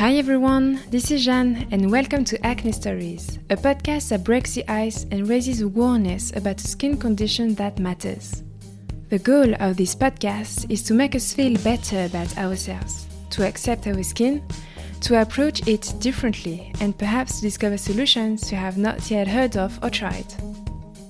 Hi everyone, this is Jeanne, and welcome to Acne Stories, a podcast that breaks the ice and raises awareness about a skin condition that matters. The goal of this podcast is to make us feel better about ourselves, to accept our skin, to approach it differently, and perhaps discover solutions you have not yet heard of or tried.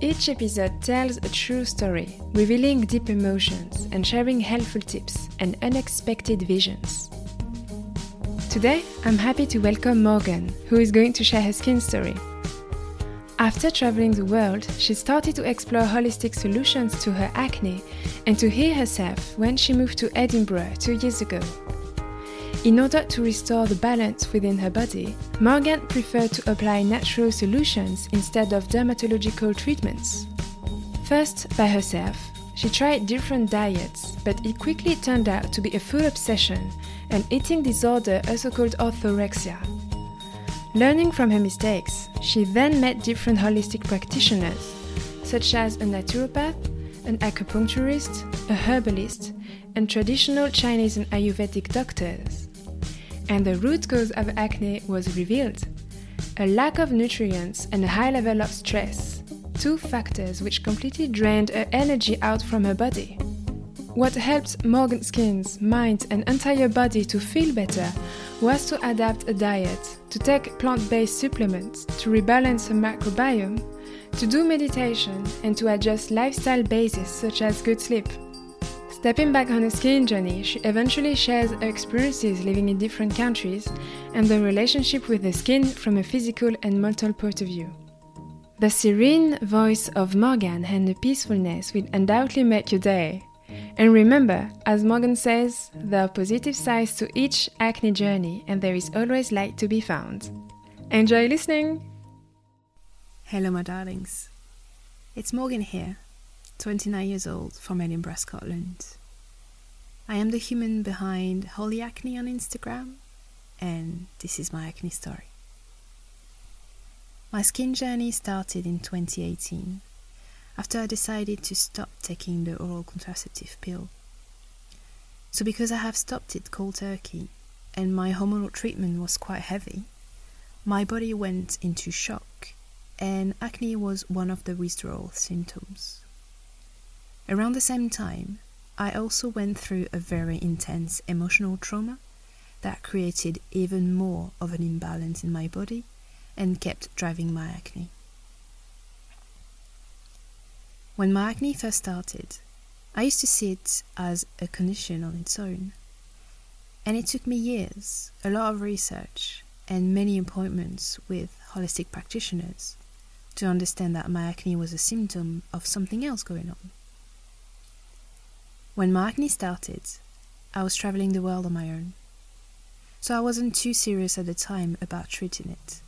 Each episode tells a true story, revealing deep emotions and sharing helpful tips and unexpected visions. Today, I'm happy to welcome Morgan, who is going to share her skin story. After traveling the world, she started to explore holistic solutions to her acne and to heal herself when she moved to Edinburgh two years ago. In order to restore the balance within her body, Morgan preferred to apply natural solutions instead of dermatological treatments. First, by herself, she tried different diets, but it quickly turned out to be a full obsession, an eating disorder also called orthorexia. Learning from her mistakes, she then met different holistic practitioners, such as a naturopath, an acupuncturist, a herbalist, and traditional Chinese and Ayurvedic doctors. And the root cause of acne was revealed a lack of nutrients and a high level of stress two factors which completely drained her energy out from her body. What helped Morgan's mind and entire body to feel better was to adapt a diet, to take plant based supplements, to rebalance her microbiome, to do meditation, and to adjust lifestyle bases such as good sleep. Stepping back on her skin journey, she eventually shares her experiences living in different countries and the relationship with the skin from a physical and mental point of view. The serene voice of Morgan and the peacefulness will undoubtedly make your day. And remember, as Morgan says, there are positive sides to each acne journey, and there is always light to be found. Enjoy listening! Hello, my darlings. It's Morgan here, 29 years old, from Edinburgh, Scotland. I am the human behind Holy Acne on Instagram, and this is my acne story. My skin journey started in 2018 after I decided to stop taking the oral contraceptive pill. So, because I have stopped it cold turkey and my hormonal treatment was quite heavy, my body went into shock and acne was one of the withdrawal symptoms. Around the same time, I also went through a very intense emotional trauma that created even more of an imbalance in my body and kept driving my acne. When my acne first started, I used to see it as a condition on its own. And it took me years, a lot of research, and many appointments with holistic practitioners to understand that my acne was a symptom of something else going on. When my acne started, I was traveling the world on my own. So I wasn't too serious at the time about treating it.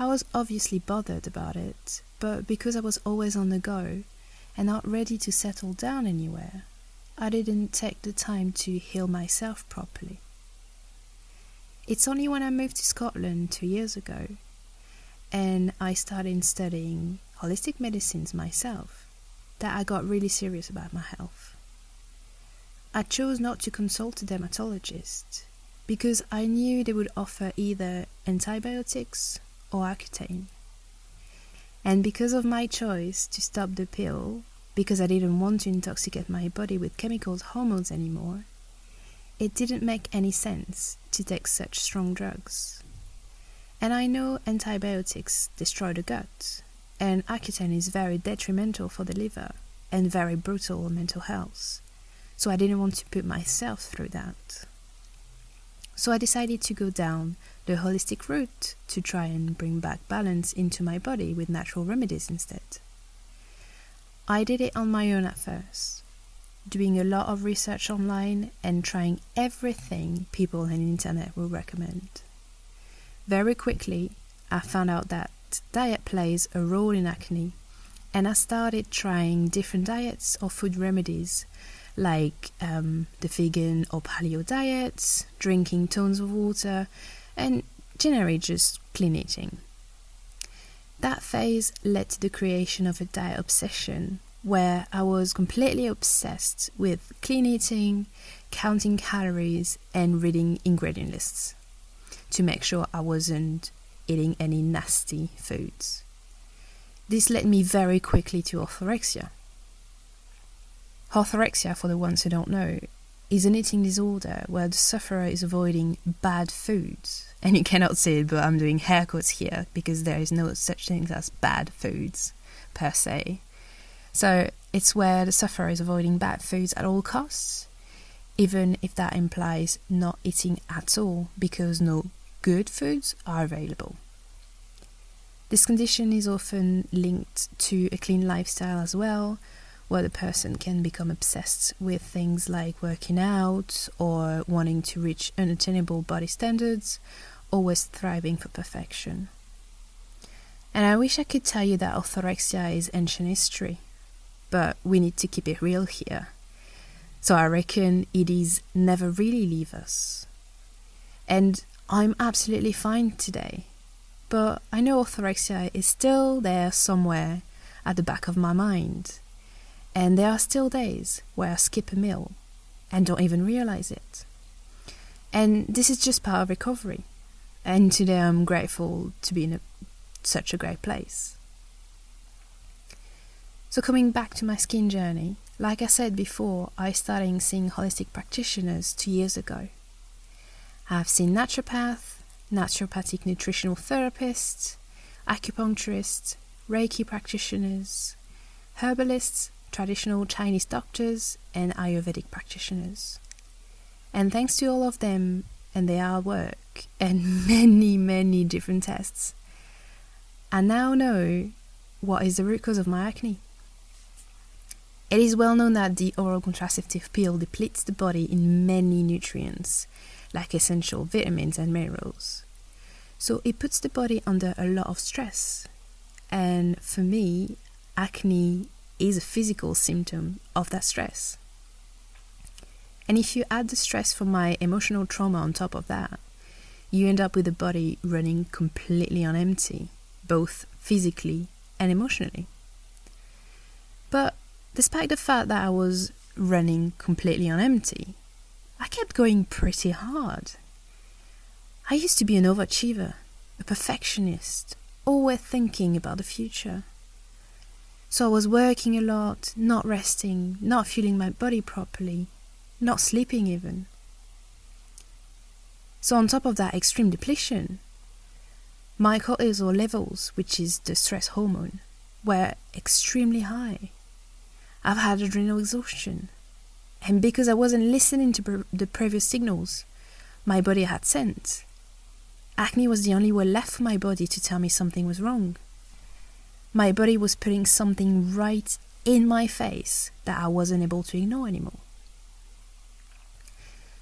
I was obviously bothered about it, but because I was always on the go and not ready to settle down anywhere, I didn't take the time to heal myself properly. It's only when I moved to Scotland two years ago and I started studying holistic medicines myself that I got really serious about my health. I chose not to consult a dermatologist because I knew they would offer either antibiotics or Accutane. And because of my choice to stop the pill, because I didn't want to intoxicate my body with chemicals hormones anymore, it didn't make any sense to take such strong drugs. And I know antibiotics destroy the gut, and Accutane is very detrimental for the liver and very brutal on mental health. So I didn't want to put myself through that. So I decided to go down the holistic route to try and bring back balance into my body with natural remedies instead. I did it on my own at first, doing a lot of research online and trying everything people on the internet will recommend. Very quickly, I found out that diet plays a role in acne, and I started trying different diets or food remedies like um, the vegan or paleo diets, drinking tons of water, and generally just clean eating. That phase led to the creation of a diet obsession where I was completely obsessed with clean eating, counting calories, and reading ingredient lists. to make sure I wasn't eating any nasty foods. This led me very quickly to orthorexia. Orthorexia, for the ones who don't know, is an eating disorder where the sufferer is avoiding bad foods. And you cannot see it, but I'm doing hair quotes here because there is no such thing as bad foods per se. So it's where the sufferer is avoiding bad foods at all costs, even if that implies not eating at all because no good foods are available. This condition is often linked to a clean lifestyle as well, where the person can become obsessed with things like working out or wanting to reach unattainable body standards, always thriving for perfection. And I wish I could tell you that orthorexia is ancient history, but we need to keep it real here. So I reckon it is never really leave us. And I'm absolutely fine today, but I know orthorexia is still there somewhere at the back of my mind. And there are still days where I skip a meal and don't even realize it. And this is just part of recovery. And today I'm grateful to be in a, such a great place. So, coming back to my skin journey, like I said before, I started seeing holistic practitioners two years ago. I've seen naturopath, naturopathic nutritional therapists, acupuncturists, Reiki practitioners, herbalists, traditional Chinese doctors, and Ayurvedic practitioners. And thanks to all of them and their work and many, many different tests, I now know what is the root cause of my acne. It is well known that the oral contraceptive pill depletes the body in many nutrients, like essential vitamins and minerals. So it puts the body under a lot of stress. And for me, acne is a physical symptom of that stress. And if you add the stress from my emotional trauma on top of that, you end up with a body running completely on empty, both physically and emotionally. But despite the fact that I was running completely on empty, I kept going pretty hard. I used to be an overachiever, a perfectionist, always thinking about the future. So I was working a lot, not resting, not fueling my body properly, not sleeping even. So, on top of that extreme depletion, my cortisol levels, which is the stress hormone, were extremely high. I've had adrenal exhaustion. And because I wasn't listening to pre- the previous signals my body had sent, acne was the only word left for my body to tell me something was wrong. My body was putting something right in my face that I wasn't able to ignore anymore.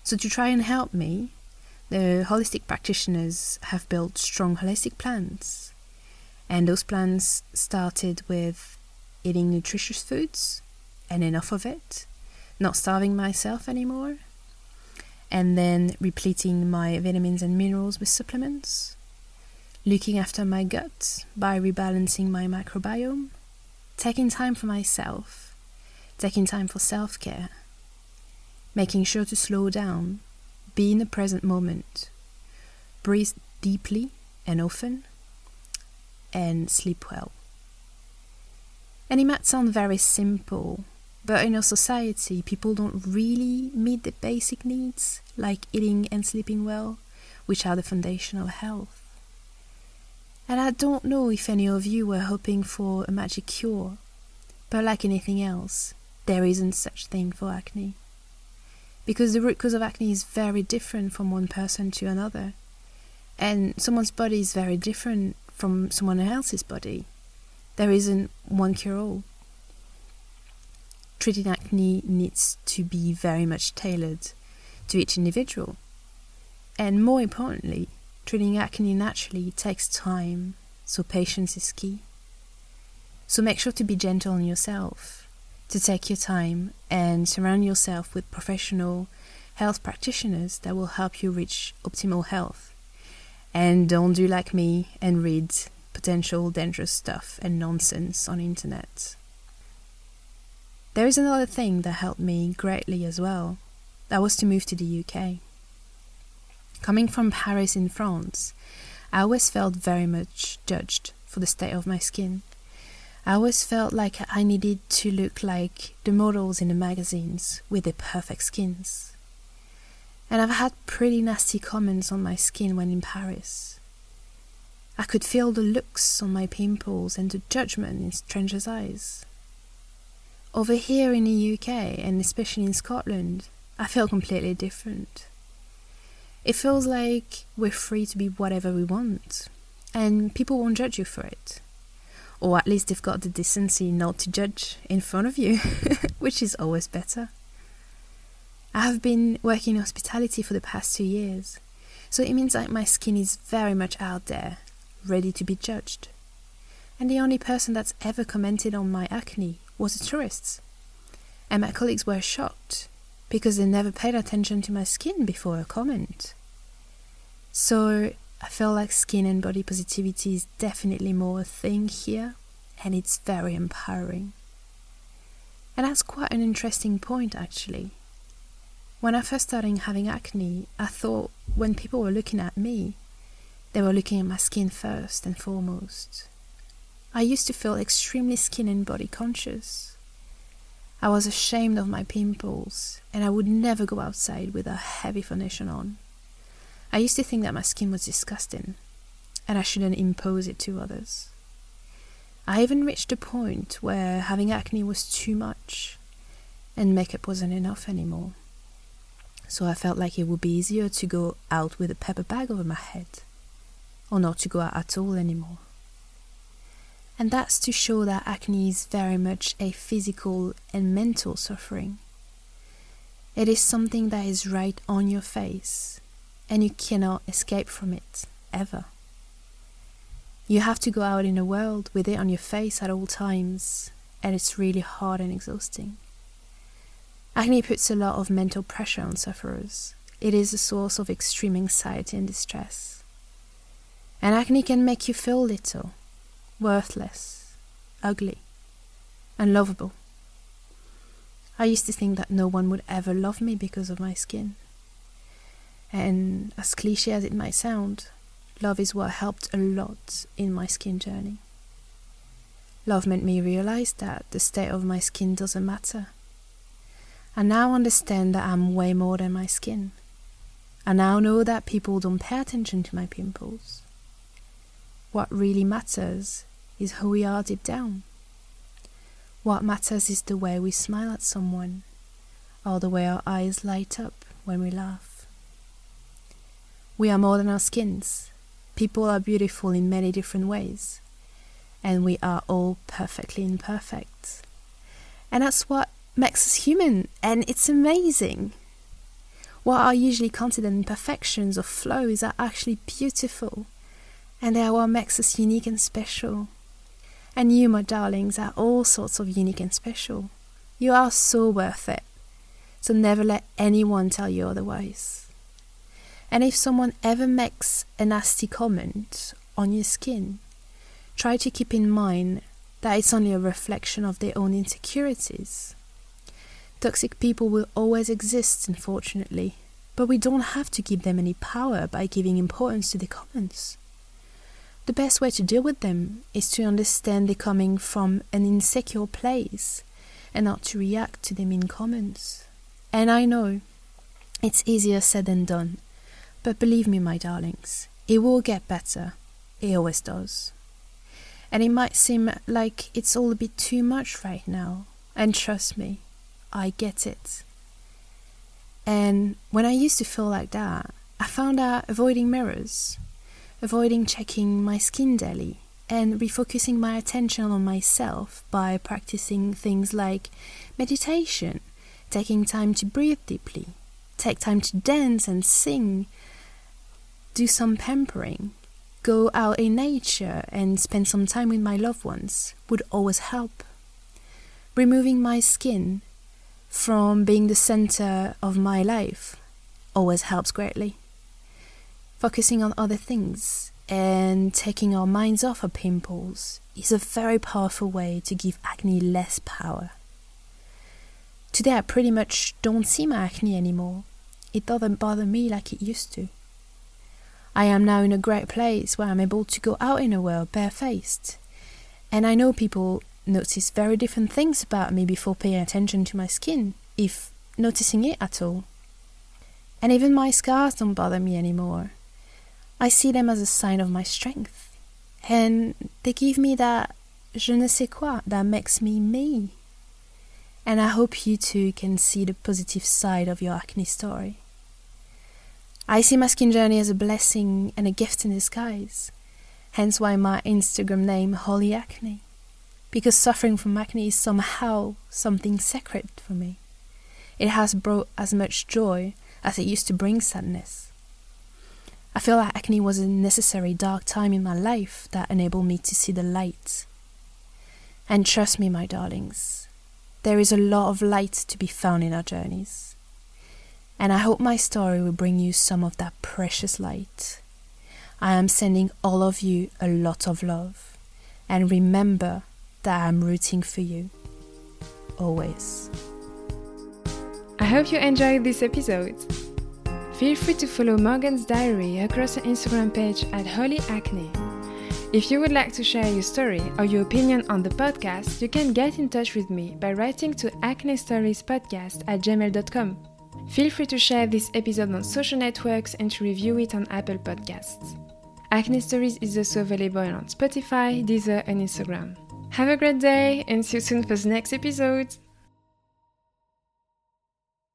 So, to try and help me, the holistic practitioners have built strong holistic plans. And those plans started with eating nutritious foods and enough of it, not starving myself anymore, and then repleting my vitamins and minerals with supplements, looking after my gut by rebalancing my microbiome, taking time for myself, taking time for self care, making sure to slow down, be in the present moment, breathe deeply and often, and sleep well. And it might sound very simple, but in our society, people don't really meet the basic needs like eating and sleeping well, which are the foundation of health. And I don't know if any of you were hoping for a magic cure, but like anything else, there isn't such thing for acne. Because the root cause of acne is very different from one person to another, and someone's body is very different from someone else's body. There isn't one cure all. Treating acne needs to be very much tailored to each individual. And more importantly, Treating acne naturally takes time, so patience is key. So make sure to be gentle on yourself, to take your time and surround yourself with professional health practitioners that will help you reach optimal health. And don't do like me and read potential dangerous stuff and nonsense on internet. There is another thing that helped me greatly as well. That was to move to the UK. Coming from Paris in France, I always felt very much judged for the state of my skin. I always felt like I needed to look like the models in the magazines with their perfect skins. And I've had pretty nasty comments on my skin when in Paris. I could feel the looks on my pimples and the judgment in strangers' eyes. Over here in the UK, and especially in Scotland, I feel completely different. It feels like we're free to be whatever we want, and people won't judge you for it. Or at least they've got the decency not to judge in front of you, which is always better. I have been working in hospitality for the past two years, so it means that my skin is very much out there, ready to be judged. And the only person that's ever commented on my acne was a tourist. And my colleagues were shocked because they never paid attention to my skin before a comment. So I feel like skin and body positivity is definitely more a thing here, and it's very empowering. And that's quite an interesting point, actually. When I first started having acne, I thought when people were looking at me, they were looking at my skin first and foremost. I used to feel extremely skin and body conscious. I was ashamed of my pimples, and I would never go outside with a heavy foundation on. I used to think that my skin was disgusting and I shouldn't impose it to others. I even reached a point where having acne was too much and makeup wasn't enough anymore. So I felt like it would be easier to go out with a paper bag over my head or not to go out at all anymore. And that's to show that acne is very much a physical and mental suffering. It is something that is right on your face and you cannot escape from it ever. You have to go out in the world with it on your face at all times, and it's really hard and exhausting. Acne puts a lot of mental pressure on sufferers. It is a source of extreme anxiety and distress. And acne can make you feel little, worthless, ugly, unlovable. I used to think that no one would ever love me because of my skin. And as cliche as it might sound, love is what helped a lot in my skin journey. Love made me realize that the state of my skin doesn't matter. I now understand that I'm way more than my skin. I now know that people don't pay attention to my pimples. What really matters is who we are deep down. What matters is the way we smile at someone, or the way our eyes light up when we laugh. We are more than our skins. People are beautiful in many different ways. And we are all perfectly imperfect. And that's what makes us human. And it's amazing. What are usually considered imperfections or flaws are actually beautiful. And they are what makes us unique and special. And you, my darlings, are all sorts of unique and special. You are so worth it. So never let anyone tell you otherwise. And if someone ever makes a nasty comment on your skin, try to keep in mind that it's only a reflection of their own insecurities. Toxic people will always exist, unfortunately, but we don't have to give them any power by giving importance to their comments. The best way to deal with them is to understand they're coming from an insecure place and not to react to them in comments. And I know it's easier said than done, but believe me, my darlings, it will get better. It always does. And it might seem like it's all a bit too much right now. And trust me, I get it. And when I used to feel like that, I found out avoiding mirrors, avoiding checking my skin daily, and refocusing my attention on myself by practicing things like meditation, taking time to breathe deeply, take time to dance and sing, do some pampering, go out in nature and spend some time with my loved ones would always help. Removing my skin from being the center of my life always helps greatly. Focusing on other things and taking our minds off our pimples is a very powerful way to give acne less power. Today, I pretty much don't see my acne anymore. It doesn't bother me like it used to. I am now in a great place where I'm able to go out in the world barefaced. And I know people notice very different things about me before paying attention to my skin, if noticing it at all. And even my scars don't bother me anymore. I see them as a sign of my strength. And they give me that je ne sais quoi that makes me me. And I hope you too can see the positive side of your acne story. I see my skin journey as a blessing and a gift in disguise, hence why my Instagram name Holy Acne, because suffering from acne is somehow something sacred for me. It has brought as much joy as it used to bring sadness. I feel like acne was a necessary dark time in my life that enabled me to see the light. And trust me, my darlings, there is a lot of light to be found in our journeys. And I hope my story will bring you some of that precious light. I am sending all of you a lot of love. And remember that I'm rooting for you. Always. I hope you enjoyed this episode. Feel free to follow Morgan's diary across her Instagram page at Holy Acne. If you would like to share your story or your opinion on the podcast, you can get in touch with me by writing to acnestoriespodcast at gmail.com. Feel free to share this episode on social networks and to review it on Apple Podcasts. Acne Stories is also available on Spotify, Deezer, and Instagram. Have a great day and see you soon for the next episode!